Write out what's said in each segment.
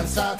Qualche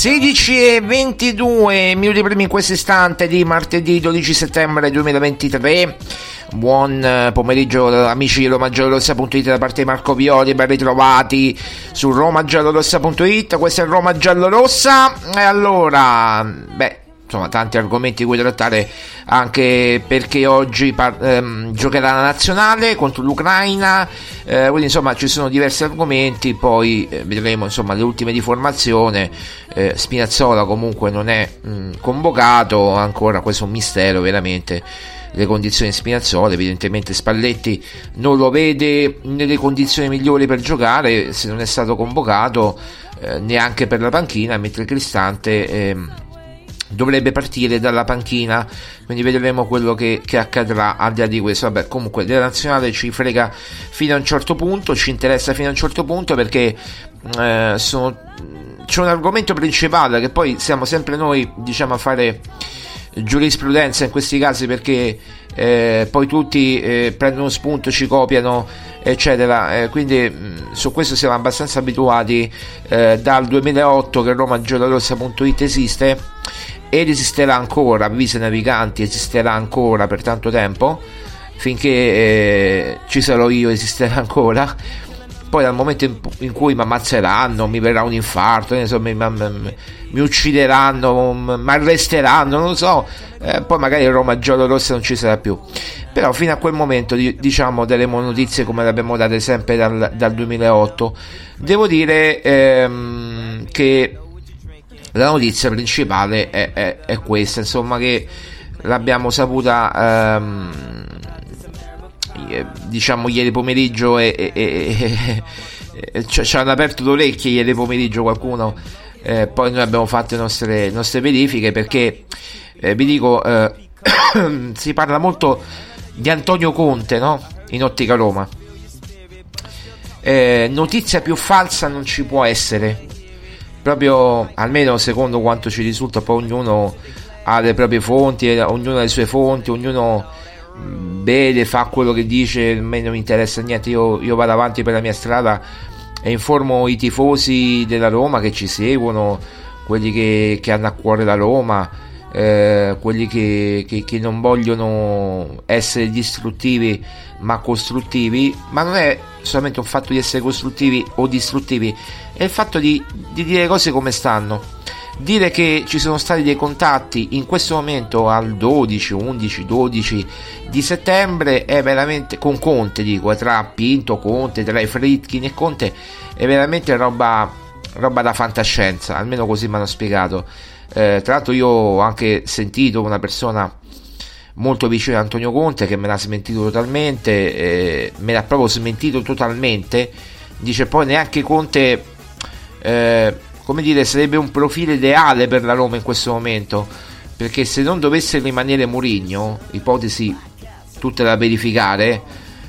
16 e 22 minuti primi in questo istante di martedì 12 settembre 2023 buon eh, pomeriggio amici di romagiallorossa.it da parte di Marco Violi ben ritrovati su romagiallorossa.it questo è Roma Giallorossa. E allora beh insomma tanti argomenti di cui trattare anche perché oggi par- ehm, giocherà la nazionale contro l'Ucraina eh, quindi insomma ci sono diversi argomenti poi eh, vedremo insomma le ultime di formazione eh, Spinazzola comunque non è mh, convocato ancora questo è un mistero veramente le condizioni di Spinazzola, evidentemente Spalletti non lo vede nelle condizioni migliori per giocare se non è stato convocato eh, neanche per la panchina, mentre Cristante eh, dovrebbe partire dalla panchina, quindi vedremo quello che, che accadrà al di là di questo. Vabbè, comunque della nazionale ci frega fino a un certo punto, ci interessa fino a un certo punto perché eh, sono, c'è un argomento principale che poi siamo sempre noi diciamo a fare giurisprudenza in questi casi perché eh, poi tutti eh, prendono spunto, ci copiano, eccetera. Eh, quindi mh, su questo siamo abbastanza abituati eh, dal 2008 che RomaGiallorossa.it esiste ed esisterà ancora, avvisi naviganti, esisterà ancora per tanto tempo, finché eh, ci sarò io esisterà ancora poi dal momento in, in cui mi ammazzeranno, mi verrà un infarto, insomma, mi, mi, mi uccideranno, mi arresteranno, non lo so, eh, poi magari Roma Giallo Rossa non ci sarà più. Però fino a quel momento, diciamo, daremo notizie come le abbiamo date sempre dal, dal 2008. Devo dire ehm, che la notizia principale è, è, è, questa, insomma, che l'abbiamo saputa... Ehm, eh, diciamo ieri pomeriggio e, e, e, e ci hanno aperto le orecchie ieri pomeriggio qualcuno eh, poi noi abbiamo fatto le nostre, nostre verifiche perché eh, vi dico eh, si parla molto di Antonio Conte no? in Ottica Roma eh, notizia più falsa non ci può essere proprio almeno secondo quanto ci risulta poi ognuno ha le proprie fonti ognuno ha le sue fonti ognuno vede, fa quello che dice, a me non mi interessa niente, io, io vado avanti per la mia strada e informo i tifosi della Roma che ci seguono, quelli che, che hanno a cuore la Roma, eh, quelli che, che, che, non vogliono essere distruttivi ma costruttivi, ma non è solamente un fatto di essere costruttivi o distruttivi, è il fatto di, di dire cose come stanno. Dire che ci sono stati dei contatti in questo momento al 12, 11, 12 di settembre è veramente con Conte dico tra Pinto, Conte, tra i Fritkin e Conte è veramente roba, roba da fantascienza almeno così mi hanno spiegato eh, tra l'altro io ho anche sentito una persona molto vicina a Antonio Conte che me l'ha smentito totalmente eh, me l'ha proprio smentito totalmente dice poi neanche Conte eh, come dire, sarebbe un profilo ideale per la Roma in questo momento. Perché se non dovesse rimanere Mourinho, ipotesi tutte da verificare,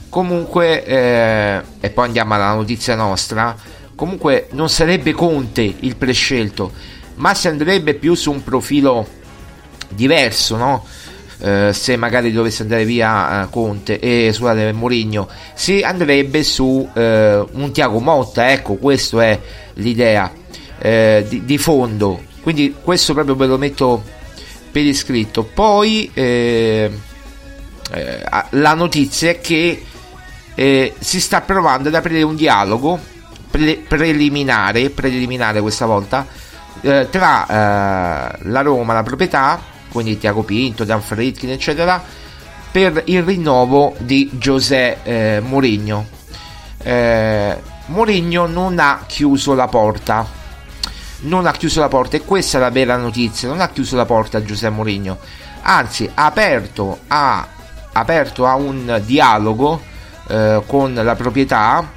comunque, eh, e poi andiamo alla notizia nostra, comunque non sarebbe Conte il prescelto, ma si andrebbe più su un profilo diverso, no? Eh, se magari dovesse andare via eh, Conte e eh, scusate Mourinho si andrebbe su eh, un Tiago Motta ecco questa è l'idea eh, di, di, fondo. Quindi questo proprio ve lo metto per iscritto. Poi eh, la notizia è che si sta provando ad aprire un dialogo pre- preliminare, preliminare questa volta, eh, tra eh, la Roma, la proprietà, quindi Tiago Pinto, Dan Fritkin, eccetera, per il rinnovo di José Mourinho. Mourinho non ha chiuso la porta non ha chiuso la porta e questa è la vera notizia, non ha chiuso la porta a Giuseppe Mourinho, anzi ha aperto a, aperto a un dialogo eh, con la proprietà,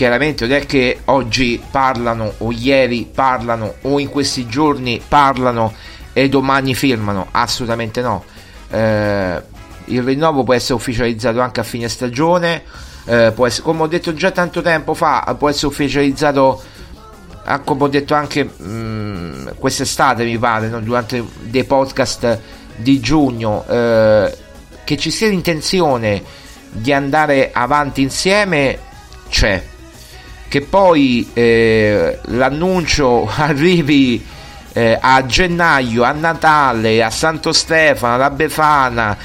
chiaramente non è che oggi parlano o ieri parlano o in questi giorni parlano e domani firmano, assolutamente no. Eh, il rinnovo può essere ufficializzato anche a fine stagione, eh, essere, come ho detto già tanto tempo fa, può essere ufficializzato come ho detto anche mh, mm, quest'estate mi pare no? durante dei podcast di giugno eh, che ci sia l'intenzione di andare avanti insieme c'è che poi eh, l'annuncio arrivi eh, a gennaio a Natale a Santo Stefano alla Befana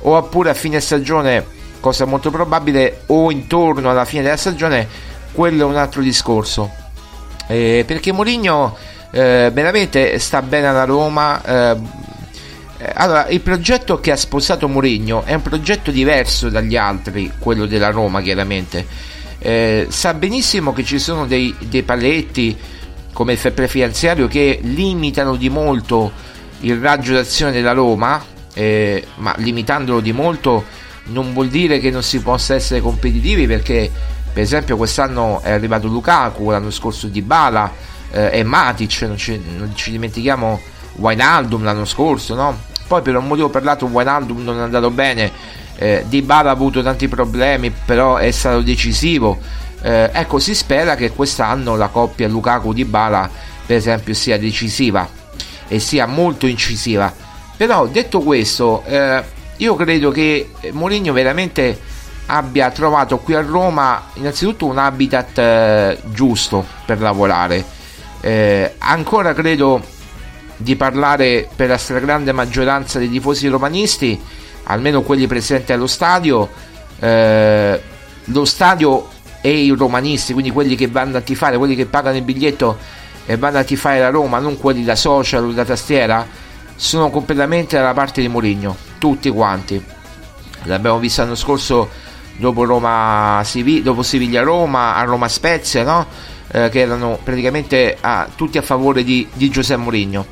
o oppure a fine stagione cosa molto probabile o intorno alla fine della stagione quello è un altro discorso eh, perché Mourinho eh, veramente sta bene alla Roma. Eh, eh, allora, il progetto che ha sposato Mourinho è un progetto diverso dagli altri, quello della Roma chiaramente. Eh, sa benissimo che ci sono dei, dei paletti come il fair finanziario che limitano di molto il raggio d'azione della Roma eh, ma limitandolo di molto non vuol dire che non si possa essere competitivi perché per esempio quest'anno è arrivato Lukaku, l'anno scorso Di Bala eh, e Matic, non ci, non ci dimentichiamo Wijnaldum l'anno scorso, no? Poi per un motivo o per l'altro Wijnaldum non è andato bene, eh, Di Bala ha avuto tanti problemi, però è stato decisivo. Eh, ecco, si spera che quest'anno la coppia Lukaku-Di Bala, per esempio, sia decisiva e sia molto incisiva. Però detto questo, eh, io credo che Mourinho veramente abbia trovato qui a Roma innanzitutto un habitat eh, giusto per lavorare. Eh, ancora credo di parlare per la stragrande maggioranza dei tifosi romanisti, almeno quelli presenti allo stadio. Eh, lo stadio e i romanisti, quindi quelli che vanno a tifare, quelli che pagano il biglietto e vanno a tifare la Roma, non quelli da social o da tastiera, sono completamente dalla parte di Mourinho, tutti quanti. L'abbiamo visto l'anno scorso dopo, Roma, dopo Siviglia Roma, a Roma Spezia, no? eh, che erano praticamente a, tutti a favore di, di Giuseppe Mourinho.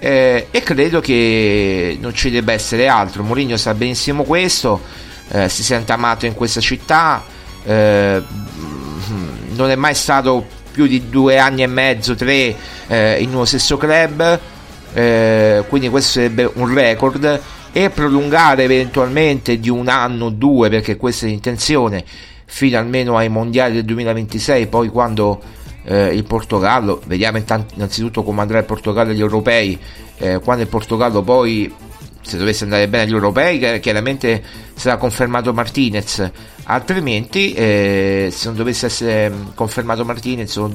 Eh, e credo che non ci debba essere altro. Mourinho sa benissimo questo, eh, si sente amato in questa città, eh, non è mai stato più di due anni e mezzo, tre eh, in uno stesso club, eh, quindi questo sarebbe un record e prolungare eventualmente di un anno o due, perché questa è l'intenzione, fino almeno ai mondiali del 2026, poi quando eh, il Portogallo, vediamo innanzitutto come andrà il Portogallo agli europei, eh, quando il Portogallo poi se dovesse andare bene agli europei chiaramente sarà confermato Martinez. Altrimenti eh, se non dovesse essere confermato Martinez o,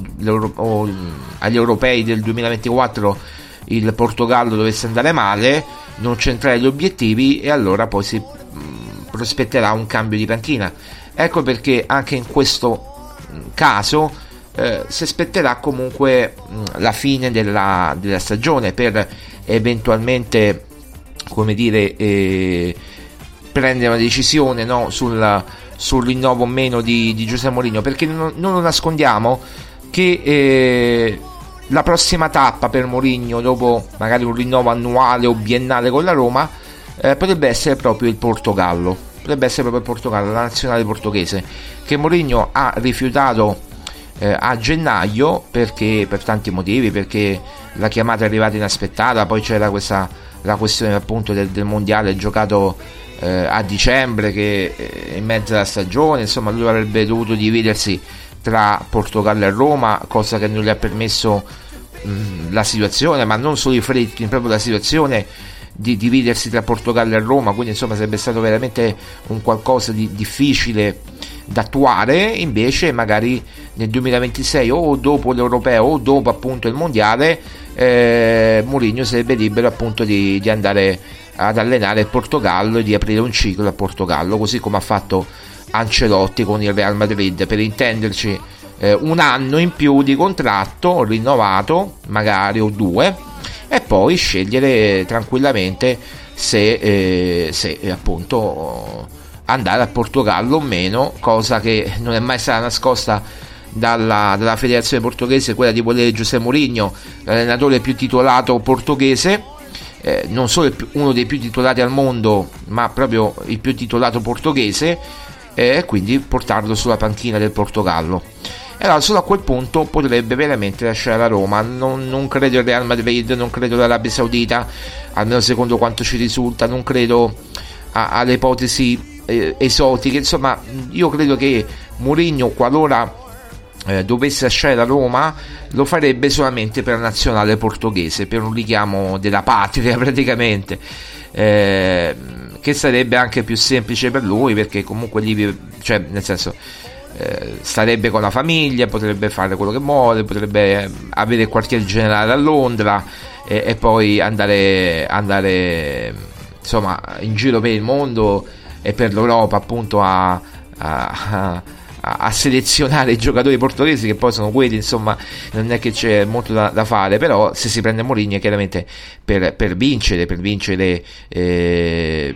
o, agli europei del 2024 il Portogallo dovesse andare male non centrare gli obiettivi e allora poi si mh, prospetterà un cambio di panchina. Ecco perché anche in questo caso eh, si aspetterà comunque mh, la fine della, della, stagione per eventualmente come dire eh, prendere una decisione no, sul, sul, rinnovo o meno di, di Giuseppe Mourinho perché non, non nascondiamo che eh, la prossima tappa per Mourinho dopo magari un rinnovo annuale o biennale con la Roma eh, potrebbe essere proprio il Portogallo potrebbe essere proprio il Portogallo la nazionale portoghese che Mourinho ha rifiutato eh, a gennaio perché per tanti motivi, perché la chiamata è arrivata inaspettata, poi c'era questa la questione appunto del, del mondiale giocato eh, a dicembre che eh, in mezzo alla stagione, insomma lui avrebbe dovuto dividersi tra Portogallo e Roma, cosa che non gli ha permesso mh, la situazione, ma non solo i fretti, proprio la situazione di dividersi tra Portogallo e Roma, quindi insomma sarebbe stato veramente un qualcosa di difficile da attuare, invece magari nel 2026 o dopo l'europeo o dopo appunto il mondiale eh, Mourinho sarebbe libero appunto di, di, andare ad allenare il Portogallo e di aprire un ciclo a Portogallo, così come ha fatto Ancelotti con il Real Madrid, per intenderci eh, un anno in più di contratto rinnovato, magari o due e poi scegliere tranquillamente se, eh, se appunto andare a Portogallo o meno, cosa che non è mai stata nascosta dalla, dalla federazione portoghese, quella di volere Giuseppe Mourinho, l'allenatore più titolato portoghese. Eh, non solo uno dei più titolati al mondo, ma proprio il più titolato portoghese, e eh, quindi portarlo sulla panchina del Portogallo e allora solo a quel punto potrebbe veramente lasciare la Roma. Non, non credo il Real Madrid, non credo l'Arabia Saudita, almeno secondo quanto ci risulta, non credo alle ipotesi eh, esotiche. Insomma, io credo che Mourinho, qualora eh, dovesse lasciare la Roma, lo farebbe solamente per la nazionale portoghese, per un richiamo della patria praticamente. Eh, che sarebbe anche più semplice per lui perché comunque lì vive, cioè nel senso eh, starebbe con la famiglia, potrebbe fare quello che vuole, potrebbe avere il quartier generale a Londra e, e poi andare, andare insomma in giro per il mondo e per l'Europa appunto a, a, a, a, selezionare i giocatori portoghesi che poi sono quelli insomma non è che c'è molto da, da fare però se si prende Mourinho chiaramente per, per vincere per vincere eh,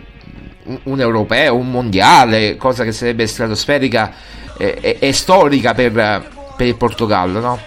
un europeo un mondiale cosa che sarebbe stratosferica è, è storica per, per, il Portogallo, no?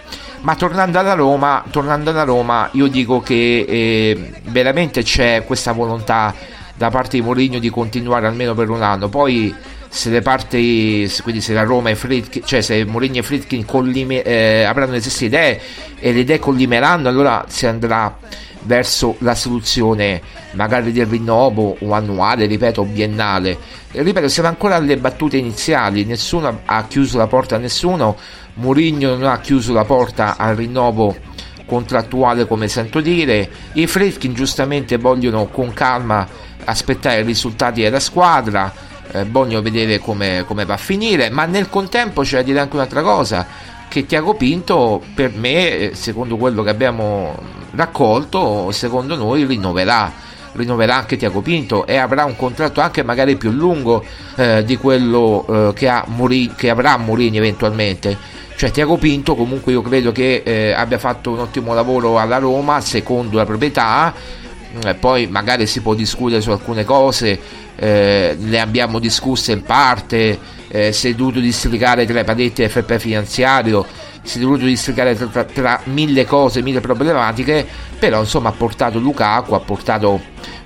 Ma tornando alla Roma, tornando alla Roma io dico che eh, veramente c'è questa volontà da parte di Mourinho di continuare almeno per un anno. Poi se le parti, quindi se la Roma e Fritkin, cioè se Mourinho e Fritkin collime, eh, avranno le stesse idee e le idee collimeranno, allora si andrà verso la soluzione magari del rinnovo o annuale, ripeto, biennale. Ripeto, siamo ancora alle battute iniziali, nessuno ha chiuso la porta a nessuno, Mourinho non ha chiuso la porta al rinnovo contrattuale come sento dire, i Fritkin giustamente vogliono con calma aspettare i risultati della squadra, eh, vogliono vedere come, come, va a finire, ma nel contempo c'è da dire anche un'altra cosa, che Tiago Pinto per me, eh, secondo quello che abbiamo raccolto, secondo noi rinnoverà rinnoverà anche Tiago Pinto e avrà un contratto anche magari più lungo eh, di quello eh, che, ha Muri- che avrà Mourinho eventualmente. Cioè Tiago Pinto comunque io credo che eh, abbia fatto un ottimo lavoro alla Roma secondo la proprietà eh, poi magari si può discutere su alcune cose eh, le abbiamo discusse in parte eh, si è dovuto districare tra i padetti FP finanziario si è dovuto districare tra, tra, tra, mille cose, mille problematiche, però insomma ha portato Lukaku, ha portato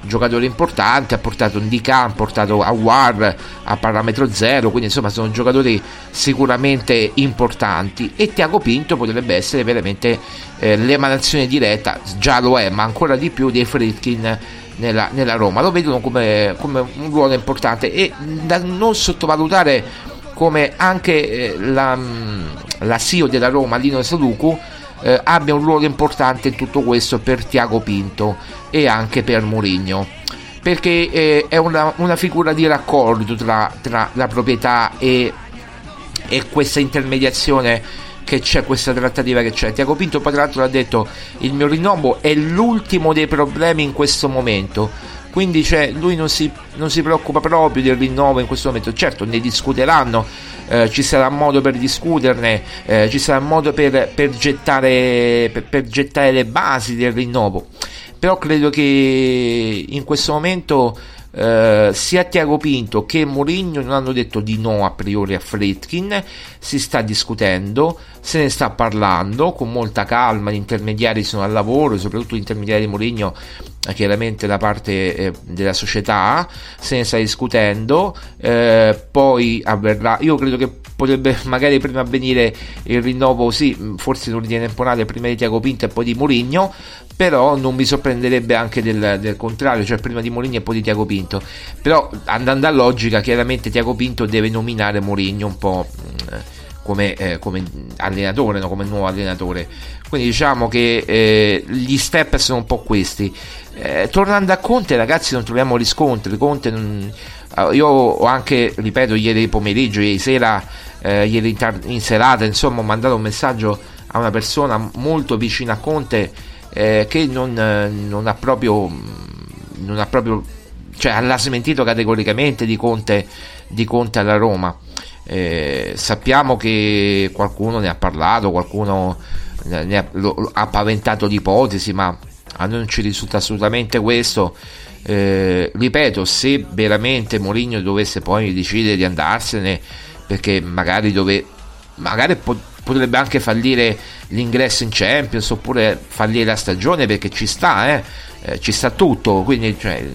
giocatori importanti, ha portato Ndika, ha portato Awar a parametro zero, quindi insomma sono giocatori sicuramente importanti. E Tiago Pinto potrebbe essere veramente eh, l'emanazione diretta, già lo è, ma ancora di più dei Fritkin nella, nella Roma, lo vedono come, come un ruolo importante. E da non sottovalutare come anche eh, la, mm, la CEO della Roma, Lino Saluku, eh, abbia un ruolo importante in tutto questo per Tiago Pinto e anche per Mourinho. Perché eh, è una, una, figura di raccordo tra, tra la proprietà e, e, questa intermediazione che c'è, questa trattativa che c'è. Tiago Pinto poi tra l'altro ha detto il mio rinnovo è l'ultimo dei problemi in questo momento. Quindi cioè, lui non si, non si, preoccupa proprio del rinnovo in questo momento. Certo ne discuteranno eh, ci sarà modo per discuterne eh, ci sarà modo per, per, gettare, per, per gettare le basi del rinnovo. Però credo che in questo momento eh, sia Tiago Pinto che Mourinho non hanno detto di no a priori a Fritkin, si sta discutendo, se ne sta parlando con molta calma, gli intermediari sono al lavoro, soprattutto gli intermediari di Mourinho eh, chiaramente da parte eh, della società, se ne sta discutendo, eh, poi avverrà, io credo che potrebbe magari prima avvenire il rinnovo, sì, forse in ordine temporale prima di Tiago Pinto e poi di Mourinho, però non mi sorprenderebbe anche del, del, contrario, cioè prima di Mourinho e poi di Tiago Pinto. Però andando a logica, chiaramente Tiago Pinto deve nominare Mourinho un po' mm, come, eh, come allenatore, no? come nuovo allenatore. Quindi diciamo che eh, gli step sono un po' questi. Eh, tornando a Conte, ragazzi, non troviamo riscontri. Conte non... io ho anche, ripeto, ieri pomeriggio, ieri sera, eh, ieri in, tar- in serata, insomma, ho mandato un messaggio a una persona molto vicina a Conte eh, che non, non, ha proprio non ha proprio cioè l'ha smentito categoricamente di Conte, di Conte alla Roma eh, sappiamo che qualcuno ne ha parlato qualcuno ha, lo, ha paventato l'ipotesi ma a noi non ci risulta assolutamente questo eh, ripeto se veramente Mourinho dovesse poi decidere di andarsene perché magari dove magari po- potrebbe anche fallire l'ingresso in Champions oppure fallire la stagione perché ci sta, eh? Eh, ci sta tutto, quindi cioè,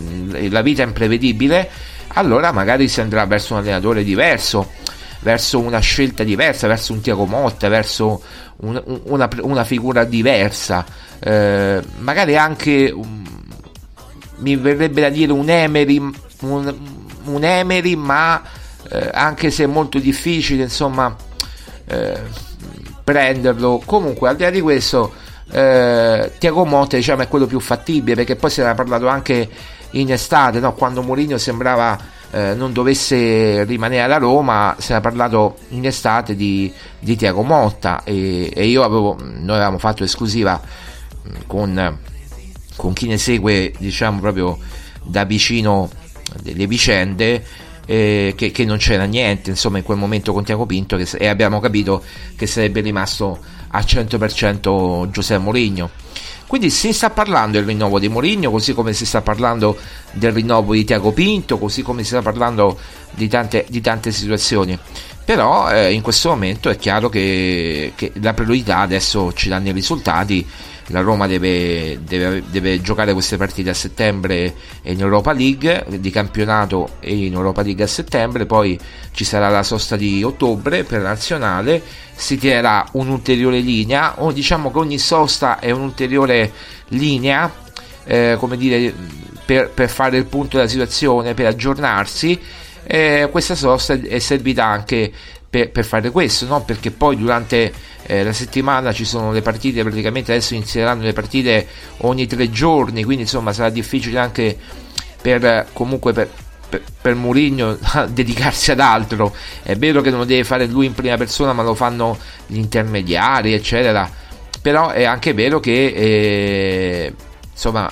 la vita è imprevedibile, allora magari si andrà verso un allenatore diverso, verso una scelta diversa, verso un Tiago Motta, verso un, una, una, figura diversa, eh, magari anche um, mi verrebbe da dire un Emery, un, un Emery ma eh, anche se è molto difficile, insomma eh, prenderlo. Comunque, al di là di questo, eh, Tiago Motte diciamo, è quello più fattibile perché poi si era parlato anche in estate, no? quando Mourinho sembrava eh, non dovesse rimanere alla Roma, si era parlato in estate di, di Tiago Motta e, e io avevo, noi avevamo fatto esclusiva mm, con, con chi ne segue diciamo proprio da vicino delle vicende eh, che, che, non c'era niente insomma in quel momento con Tiago Pinto che, e abbiamo capito che sarebbe rimasto al 100% Giuseppe Mourinho quindi si sta parlando del rinnovo di Mourinho così come si sta parlando del rinnovo di Tiago Pinto così come si sta parlando di tante, di tante situazioni. Però eh, in questo momento è chiaro che, che, la priorità adesso ci danno i risultati la Roma deve, deve, deve, giocare queste partite a settembre in Europa League di campionato e in Europa League a settembre poi ci sarà la sosta di ottobre per la nazionale si tirerà un'ulteriore linea o diciamo che ogni sosta è un'ulteriore linea eh, come dire per, per, fare il punto della situazione per aggiornarsi eh, questa sosta è servita anche per, per fare questo no? perché poi durante eh, la settimana ci sono le partite, praticamente adesso inizieranno le partite ogni tre giorni, quindi insomma sarà difficile anche per comunque per, per, per Mourinho dedicarsi ad altro. È vero che non lo deve fare lui in prima persona, ma lo fanno gli intermediari, eccetera. Però è anche vero che eh, insomma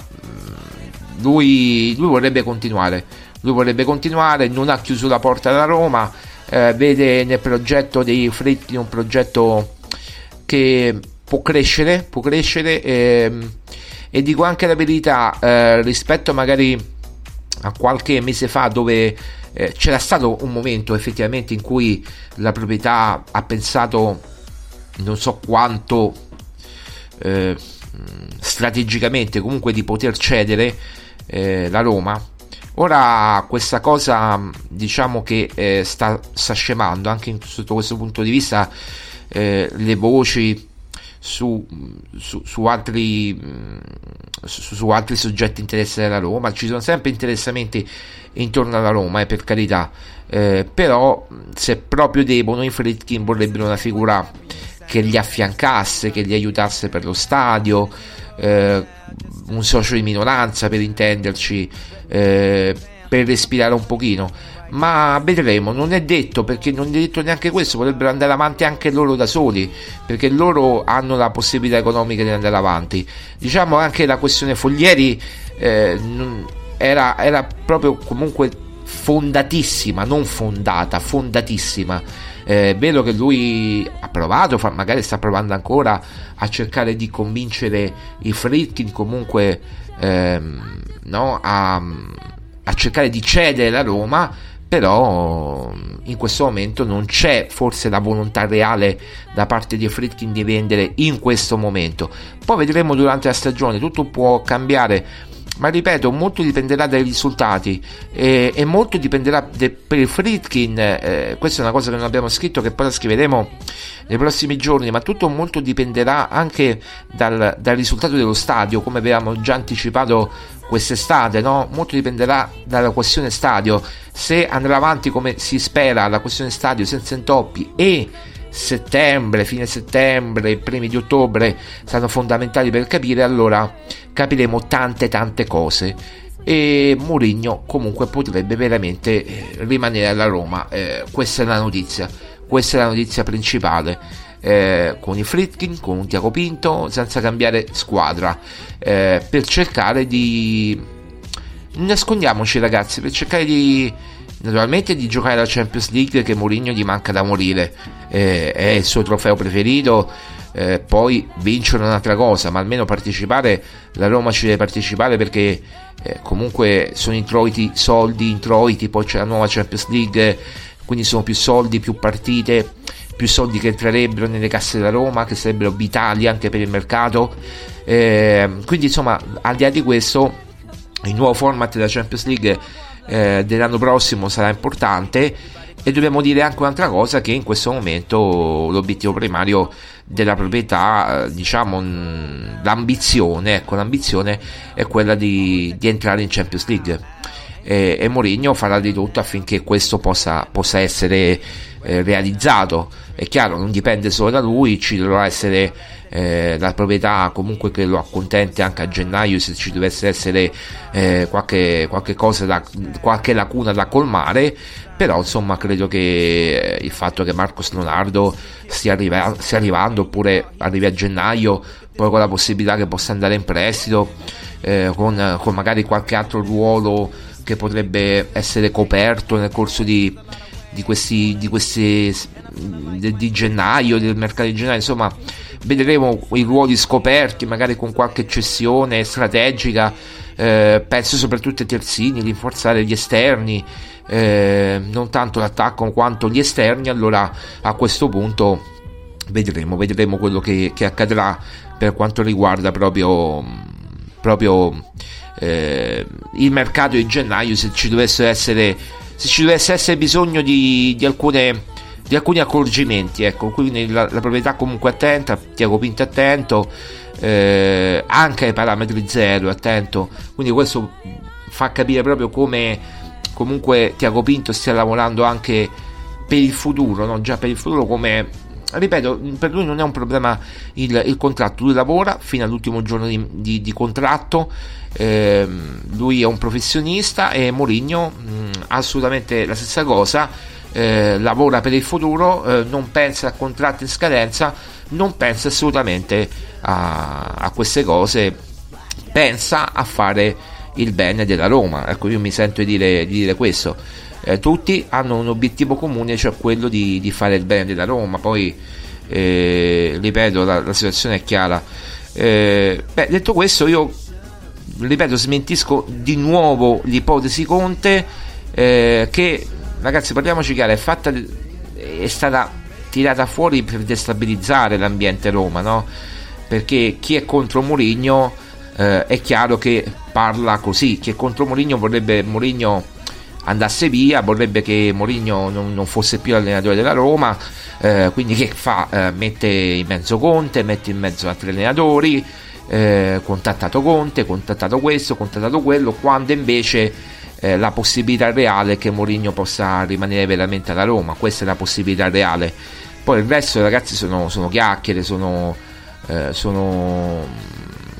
lui, lui vorrebbe continuare. Lui vorrebbe continuare, non ha chiuso la porta da Roma. Eh, vede nel progetto dei Fritti un progetto che può crescere, può crescere ehm, e dico anche la verità eh, rispetto magari a qualche mese fa dove eh, c'era stato un momento effettivamente in cui la proprietà ha pensato non so quanto eh, strategicamente comunque di poter cedere eh, la Roma. Ora questa cosa diciamo che eh, sta, sta scemando anche in, sotto questo punto di vista eh, le voci su, su, su, altri, su, su, altri, soggetti interessati alla Roma. Ci sono sempre interessamenti intorno alla Roma, eh, per carità, eh, però se proprio devono i Fritkin vorrebbero una figura che li affiancasse, che li aiutasse per lo stadio, eh, un socio di minoranza per intenderci, eh, per respirare un pochino ma vedremo, non è detto perché non è detto neanche questo, potrebbero andare avanti anche loro da soli, perché loro hanno la possibilità economica di andare avanti. Diciamo anche la questione Foglieri eh, era, era proprio comunque fondatissima, non fondata, fondatissima. Eh, è vero che lui ha provato, magari sta provando ancora a cercare di convincere i Fritkin comunque ehm, no, a, a cercare di cedere la Roma però in questo momento non c'è forse la volontà reale da parte di Fritkin di vendere in questo momento. Poi vedremo durante la stagione tutto può cambiare. Ma ripeto molto dipenderà dai risultati e, e molto dipenderà de, per Fritkin eh, questa è una cosa che non abbiamo scritto che poi la scriveremo nei prossimi giorni ma tutto molto dipenderà anche dal, dal risultato dello stadio come avevamo già anticipato quest'estate, no? molto dipenderà dalla questione stadio. Se andrà avanti come si spera la questione stadio senza intoppi e settembre, fine settembre, primi di ottobre saranno fondamentali per capire, allora capiremo tante tante cose e Mourinho comunque potrebbe veramente eh, rimanere alla Roma. Eh, questa è la notizia, questa è la notizia principale eh, con i Fritkin, con Tiago Pinto, senza cambiare squadra, eh, per cercare di... Nascondiamoci ragazzi, per cercare di... Naturalmente di giocare la Champions League che Mourinho gli manca da morire, eh, è il suo trofeo preferito, eh, poi vincere un'altra cosa, ma almeno partecipare, la Roma ci deve partecipare perché eh, comunque sono introiti, soldi, introiti, poi c'è la nuova Champions League, quindi sono più soldi, più partite, più soldi che entrerebbero nelle casse della Roma, che sarebbero vitali anche per il mercato. Eh, quindi insomma, al di là di questo, il nuovo format della Champions League eh, dell'anno prossimo sarà importante e dobbiamo dire anche un'altra cosa che in questo momento l'obiettivo primario della proprietà diciamo l'ambizione ecco l'ambizione è quella di, di entrare in Champions League e, e Mourinho farà di tutto affinché questo possa, possa essere eh, realizzato. È chiaro, non dipende solo da lui, ci dovrà essere eh, la proprietà comunque che lo accontenti anche a gennaio se ci dovesse essere eh, qualche, qualche, cosa da, qualche lacuna da colmare però insomma credo che eh, il fatto che Marcos Leonardo stia, arriva, stia, arrivando oppure arrivi a gennaio poi con la possibilità che possa andare in prestito eh, con, con magari qualche altro ruolo che potrebbe essere coperto nel corso di, di questi, di questi di, di gennaio, del mercato di gennaio, insomma, vedremo i ruoli scoperti, magari con qualche cessione strategica, eh, penso soprattutto ai terzini, rinforzare gli esterni, eh, non tanto l'attacco quanto gli esterni, allora a questo punto vedremo, vedremo quello che, che accadrà per quanto riguarda proprio, proprio eh, il mercato di gennaio se ci dovesse essere, se ci dovesse essere bisogno di, di alcune di alcuni accorgimenti ecco quindi la, la proprietà comunque attenta Tiago Pinto attento eh, anche ai parametri zero attento quindi questo fa capire proprio come comunque Tiago Pinto stia lavorando anche per il futuro no? già per il futuro come ripeto, per lui non è un problema il, il contratto, lui lavora fino all'ultimo giorno di, di, di contratto, eh, lui è un professionista e Mourinho assolutamente la stessa cosa, eh, lavora per il futuro, eh, non pensa a contratti in scadenza, non pensa assolutamente a, a queste cose, pensa a fare il bene della Roma, ecco io mi sento di dire, di dire questo eh, tutti hanno un obiettivo comune, cioè quello di, di fare il bene della Roma. Poi, eh, ripeto, la, la, situazione è chiara. Eh, beh, detto questo, io ripeto, smentisco di nuovo l'ipotesi Conte eh, che, ragazzi, parliamoci chiaro, è, fatta, è stata tirata fuori per destabilizzare l'ambiente Roma, no? Perché chi è contro Mourinho eh, è chiaro che parla così, chi è contro Mourinho vorrebbe Mourinho andasse via, vorrebbe che Mourinho non, non fosse più allenatore della Roma, eh, quindi che fa? Eh, mette in mezzo Conte, mette in mezzo altri allenatori, eh, contattato Conte, contattato questo, contattato quello, quando invece eh, la possibilità reale è che Mourinho possa rimanere veramente alla Roma, questa è la possibilità reale. Poi il resto ragazzi sono, sono chiacchiere, sono, eh, sono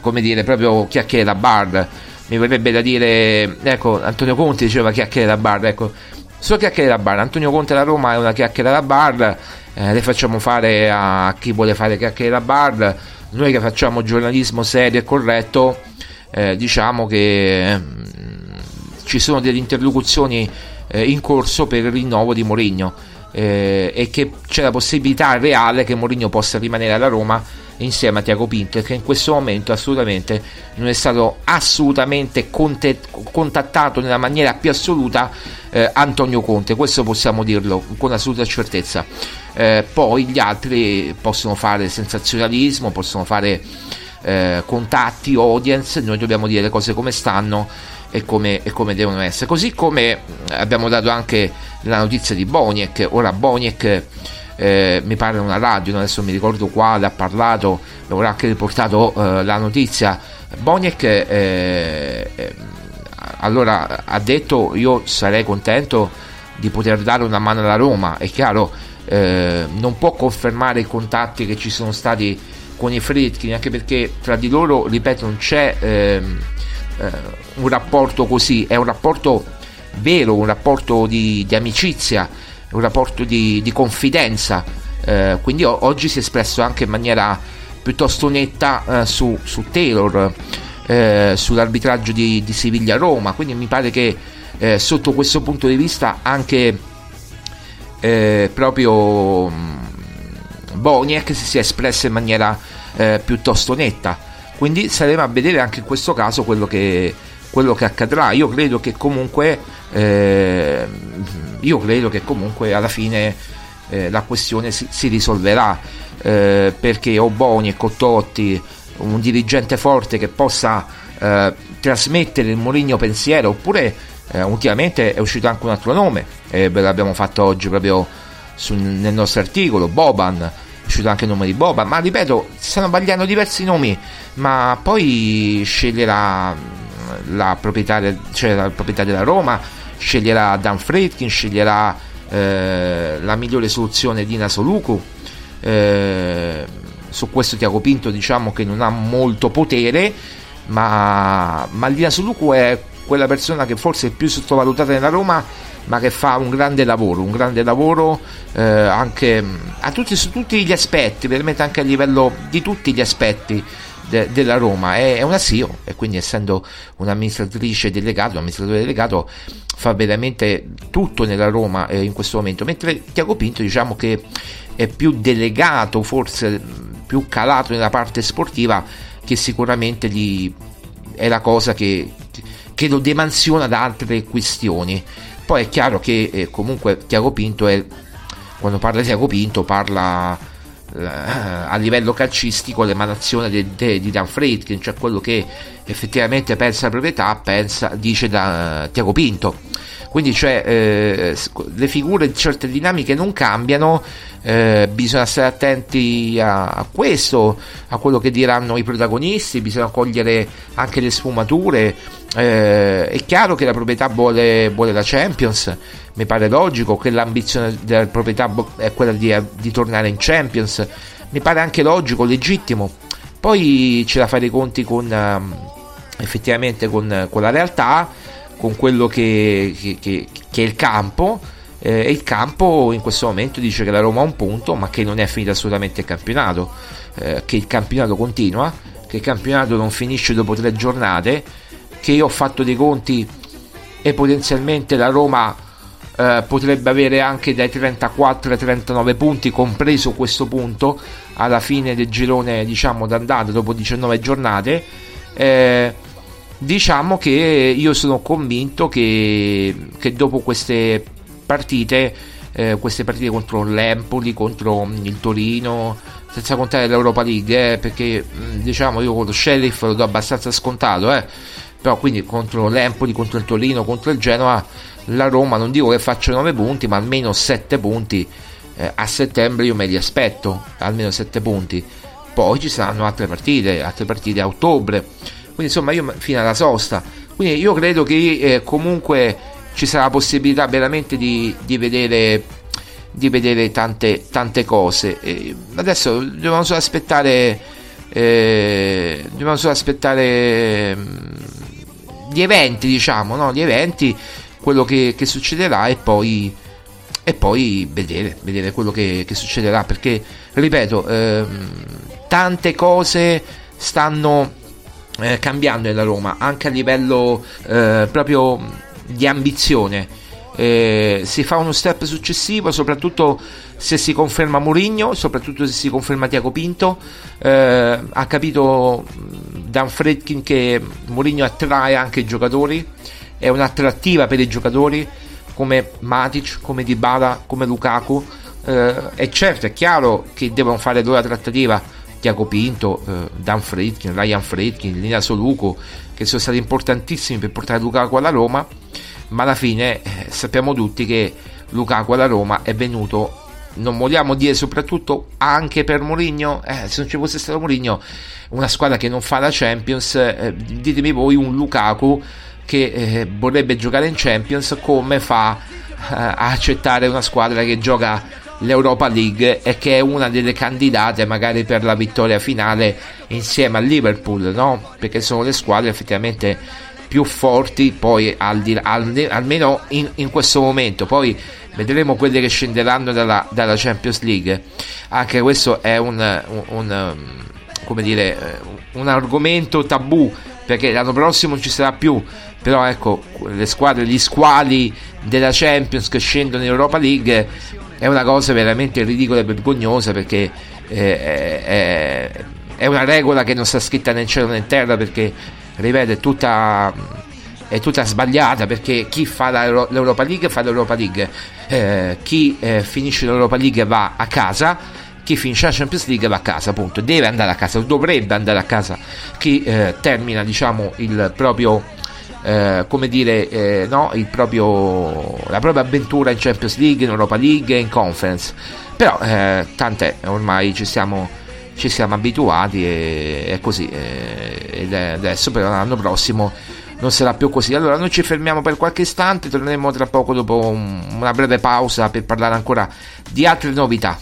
come dire proprio chiacchiere da bar mi verrebbe da dire, ecco, Antonio Conte diceva chiacchiere da bar, ecco, solo chiacchiere da bar, Antonio Conte da Roma è una chiacchiera da bar, eh, le facciamo fare a chi vuole fare chiacchiere da bar, noi che facciamo giornalismo serio e corretto, eh, diciamo che eh, ci sono delle interlocuzioni eh, in corso per il rinnovo di Mourinho eh, e che c'è la possibilità reale che Mourinho possa rimanere alla Roma insieme a Tiago Pinter che in questo momento assolutamente non è stato assolutamente contattato nella maniera più assoluta eh, Antonio Conte. Questo possiamo dirlo con assoluta certezza. Eh, poi gli altri possono fare sensazionalismo possono fare eh, contatti audience. Noi dobbiamo dire le cose come stanno e come, e come, devono essere. Così come abbiamo dato anche la notizia di Boniek. Ora Boniek eh, mi pare una radio, adesso mi ricordo quale ha parlato, avrà anche riportato eh, la notizia. Boniek eh, eh, allora ha detto io sarei contento di poter dare una mano alla Roma, è chiaro, eh, non può confermare i contatti che ci sono stati con i Fritkin, anche perché tra di loro, ripeto, non c'è ehm, eh, un rapporto così, è un rapporto vero, un rapporto di, di amicizia un rapporto di, di confidenza, eh, quindi o- oggi si è espresso anche in maniera piuttosto netta eh, su, su, Taylor, eh, sull'arbitraggio di, di Siviglia-Roma, quindi mi pare che eh, sotto questo punto di vista anche eh, proprio mm, Boniek si sia espresso in maniera eh, piuttosto netta, quindi saremo a vedere anche in questo caso quello che, quello che accadrà. Io credo che comunque eh, io credo che comunque alla fine eh, la questione si, si risolverà eh, perché Oboni e Cottotti un dirigente forte che possa eh, trasmettere il Mourinho pensiero oppure eh, ultimamente è uscito anche un altro nome e ve l'abbiamo fatto oggi proprio sul, nel nostro articolo Boban è uscito anche il nome di Boban ma ripeto stanno vagliando diversi nomi ma poi sceglierà la proprietà, cioè la proprietà della Roma sceglierà Dan Fredkin, sceglierà eh, la migliore soluzione di Nasoluku. Eh, su questo Tiago Pinto diciamo che non ha molto potere, ma, ma Lina Soluku è quella persona che forse è più sottovalutata nella Roma, ma che fa un grande lavoro, un grande lavoro eh, anche a tutti, su tutti gli aspetti, veramente anche a livello di tutti gli aspetti de, della Roma è, è, una CEO e quindi essendo un'amministratrice delegato, un amministratore delegato fa veramente tutto nella Roma eh, in questo momento, mentre Tiago Pinto diciamo che è più delegato forse più calato nella parte sportiva che sicuramente gli, è la cosa che, che lo demansiona da altre questioni. Poi è chiaro che eh, comunque Tiago Pinto è, quando parla di Tiago Pinto parla a livello calcistico l'emanazione de, de, di Dan Friedkin, cioè quello che effettivamente pensa la proprietà, pensa, dice da uh, Tiago Pinto. Quindi cioè, eh, le figure, certe dinamiche non cambiano, eh, bisogna stare attenti a, a, questo, a quello che diranno i protagonisti, bisogna cogliere anche le sfumature. Eh, è chiaro che la proprietà vuole, vuole, la Champions, mi pare logico che l'ambizione della proprietà è quella di, di tornare in Champions, mi pare anche logico, legittimo. Poi c'è da fare i conti con um, effettivamente con, con, la realtà, con quello che, che, che, che è il campo. Eh, il campo in questo momento dice che la Roma ha un punto ma che non è finito assolutamente il campionato, eh, che il campionato continua, che il campionato non finisce dopo tre giornate, che io ho fatto dei conti e potenzialmente la Roma eh, potrebbe avere anche dai 34 ai 39 punti, compreso questo punto alla fine del girone diciamo d'andata dopo 19 giornate. Eh, diciamo che io sono convinto che, che dopo queste partite, eh, queste partite contro l'Empoli, contro il Torino, senza contare l'Europa League, eh, perché diciamo io con lo Sheriff lo do abbastanza scontato, eh, però quindi contro l'Empoli, contro il Torino, contro il Genoa, la Roma non dico che faccia 9 punti, ma almeno 7 punti eh, a settembre io me li aspetto, almeno 7 punti. Poi ci saranno altre partite, altre partite a ottobre. Quindi insomma io fino alla sosta. Quindi io credo che eh, comunque ci sarà la possibilità veramente di, di vedere, di vedere tante, tante cose. E adesso dobbiamo solo aspettare, eh, dobbiamo solo aspettare mm, gli eventi, diciamo, no? gli eventi, quello che, che succederà e poi, e poi vedere, vedere quello che, che, succederà. Perché, ripeto, ehm, tante cose stanno eh, cambiando nella Roma, anche a livello eh, proprio di ambizione. Eh, si fa uno step successivo, soprattutto se si conferma Mourinho, soprattutto se si conferma Tiago Pinto. Eh, ha capito Dan Fredkin che Mourinho attrae anche i giocatori, è un'attrattiva per i giocatori come Matic, come Dybala, come Lukaku. Eh, e certo, è chiaro che devono fare loro la trattativa Tiago Pinto, eh, Dan Fredkin, Ryan Fredkin, Lina Soluco, che sono stati importantissimi per portare Lukaku alla Roma, ma alla fine eh, sappiamo tutti che Lukaku alla Roma è venuto, non vogliamo dire soprattutto anche per Mourinho, eh, se non ci fosse stato Mourinho, una squadra che non fa la Champions, eh, ditemi voi un Lukaku che eh, vorrebbe giocare in Champions come fa eh, a accettare una squadra che gioca l'Europa League e che è una delle candidate magari per la vittoria finale insieme al Liverpool, no? Perché sono le squadre effettivamente più forti poi al di, al, almeno in, in, questo momento poi vedremo quelle che scenderanno dalla, dalla Champions League. Anche questo è un, un, un, come dire, un argomento tabù perché l'anno prossimo non ci sarà più. Però ecco le squadre gli squali della Champions che scendono in Europa League è una cosa veramente ridicola e vergognosa perché eh, è, è, una regola che non sta scritta né in cielo né in terra perché, ripeto, è tutta, è tutta sbagliata perché chi fa l'Europa League fa l'Europa League, eh, chi eh, finisce l'Europa League va a casa, chi finisce la Champions League va a casa, appunto, deve andare a casa, dovrebbe andare a casa chi eh, termina diciamo il proprio eh, come dire, eh, no, proprio, la propria avventura in Champions League, in Europa League e in Conference. Però eh, tant'è, ormai ci siamo, ci siamo abituati e è così. Eh, ed adesso però l'anno prossimo non sarà più così. Allora noi ci fermiamo per qualche istante, torneremo tra poco dopo un, una breve pausa per parlare ancora di altre novità.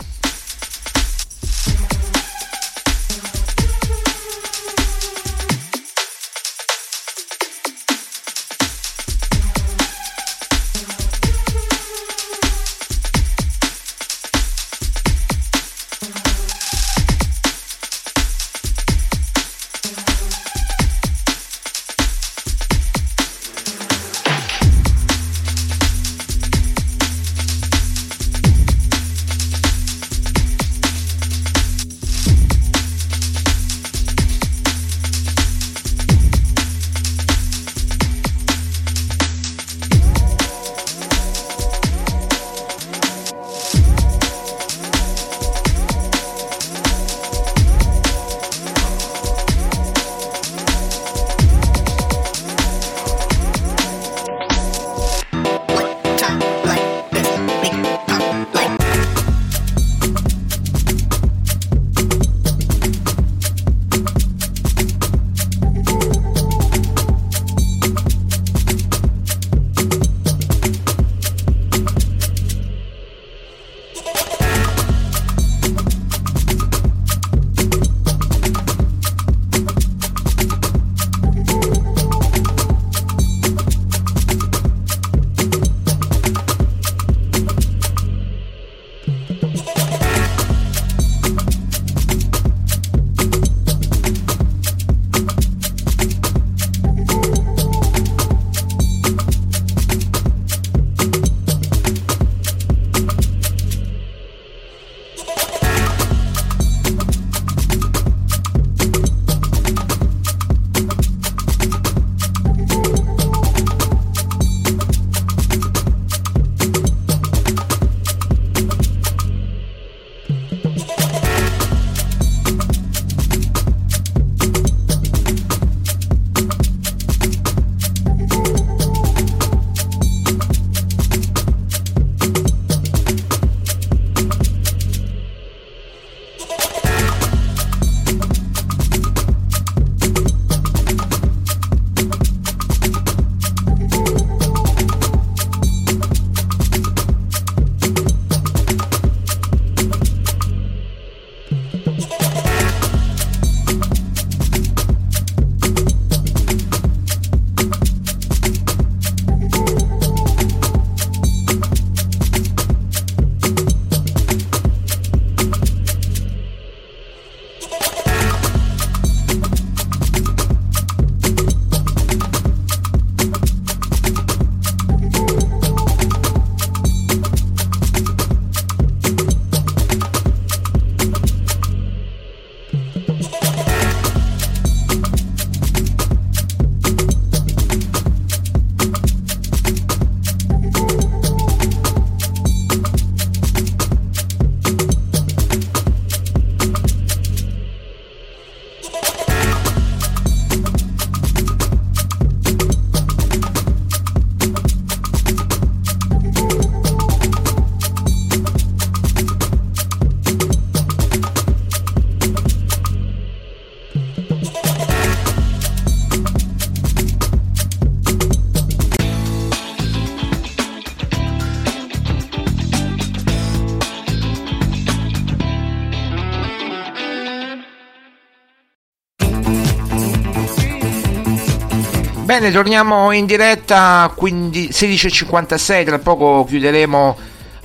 Bene, torniamo in diretta 16.56, tra poco chiuderemo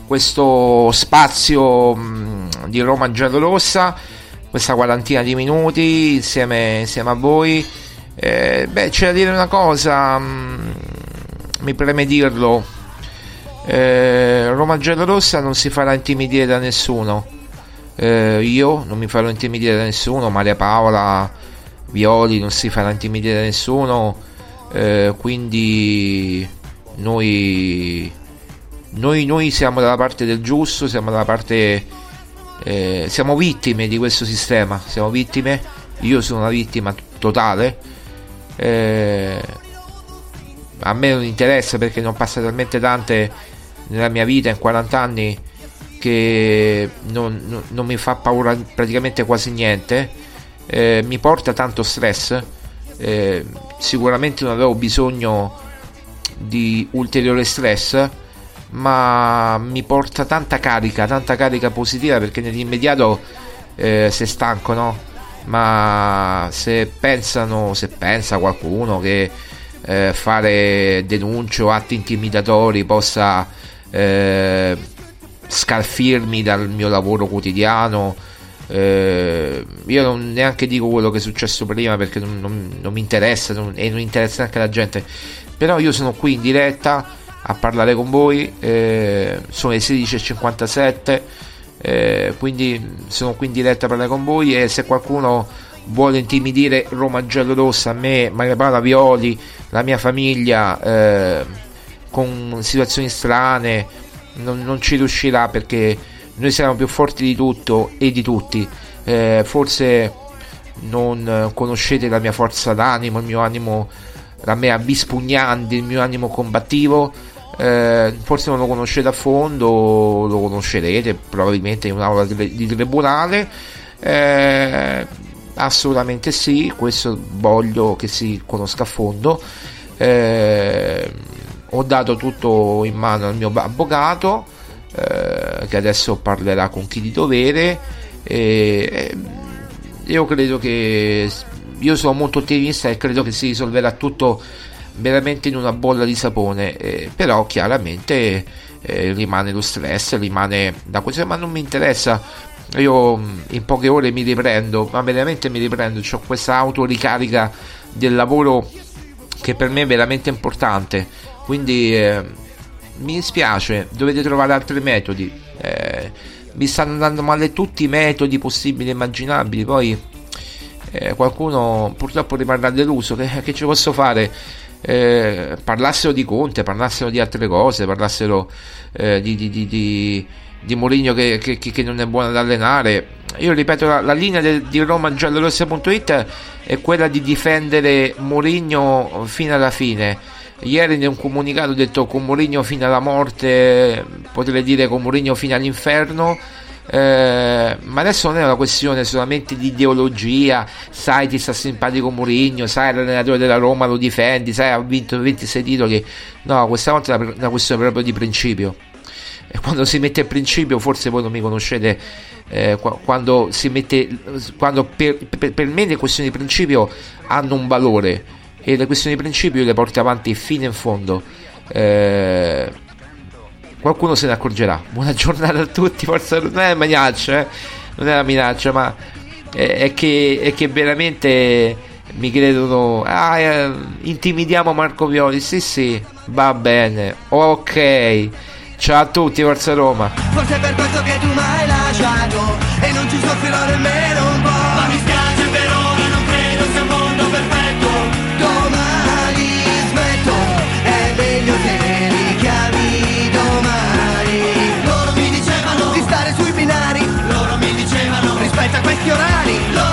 questo spazio di Roma Giallorossa, questa quarantina di minuti insieme, insieme a voi. Eh, beh, c'è da dire una cosa, mi preme dirlo, eh, Roma Giallorossa non si farà intimidire da nessuno, eh, io non mi farò intimidire da nessuno, Maria Paola Violi non si farà intimidire da nessuno eh, quindi noi, noi, noi, siamo dalla parte del giusto, siamo dalla parte... Eh, siamo vittime di questo sistema, siamo vittime, io sono una vittima totale. Eh, a me non interessa perché non passa talmente tante nella mia vita in 40 anni che non, non, non mi fa paura praticamente quasi niente. Eh, mi porta tanto stress eh, sicuramente non avevo bisogno di ulteriore stress ma mi porta tanta carica tanta carica positiva perché nell'immediato eh, sei stanco no? Ma se pensano se pensa qualcuno che eh, fare denunce o atti intimidatori possa eh, scalfirmi dal mio lavoro quotidiano eh, io non neanche dico quello che è successo prima perché non, non, non mi interessa non, e non interessa neanche la gente. Però io sono qui in diretta a parlare con voi. Eh, sono le 16.57. Eh, quindi sono qui in diretta a parlare con voi. E se qualcuno vuole intimidire Roma Giallo Rossa, me, Maria Paola Violi, la mia famiglia eh, con situazioni strane, non, non ci riuscirà perché noi siamo più forti di tutto e di tutti. Eh, forse non conoscete la mia forza d'animo, il mio animo, la mia bispugnante, il mio animo combattivo. Eh, forse non lo conoscete a fondo, lo conoscerete probabilmente in un'aula di, tribunale. Eh, assolutamente sì, questo voglio che si conosca a fondo. Eh, ho dato tutto in mano al mio avvocato eh, che adesso parlerà con chi di dovere. E, io credo che io sono molto ottimista e credo che si risolverà tutto veramente in una bolla di sapone. Eh, però chiaramente eh, rimane lo stress, rimane da questo, ma non mi interessa. Io mm, in poche ore mi riprendo, ma veramente mi riprendo. Ho questa autoricarica del lavoro che per me è veramente importante. Quindi eh, mi dispiace, dovete trovare altri metodi. Eh, mi stanno andando male tutti i metodi possibili e immaginabili. Poi eh, qualcuno purtroppo rimarrà deluso. Che, che ci posso fare? Eh, parlassero di Conte, parlassero di altre cose, parlassero eh, di, di, di, di, di Mourinho che, che, che, non è buono ad allenare. Io ripeto, la, la linea de, di romagiallorossa.it è quella di difendere Mourinho fino alla fine Ieri in un comunicato ho detto con Mourinho fino alla morte, potrei dire con Mourinho fino all'inferno. Eh, ma adesso non è una questione solamente di ideologia, sai ti sta simpatico Mourinho, sai l'allenatore della Roma lo difendi, sai ha vinto 26 titoli. No, questa volta è una questione proprio di principio. E quando si mette il principio, forse voi non mi conoscete, eh, quando si mette, quando per, per, per me le questioni di principio hanno un valore e le questioni di principio le porto avanti fino in fondo. Eh, qualcuno se ne accorgerà. Buona giornata a tutti, forza non è una minaccia, eh? non è una minaccia, ma è, è, che, è che veramente mi credono. Ah, eh, intimidiamo Marco Violi. Sì, sì, va bene, ok. Ciao a tutti, Forza Roma. Forse per questo che tu mi hai lasciato e non ci soffrirò nemmeno fiorani.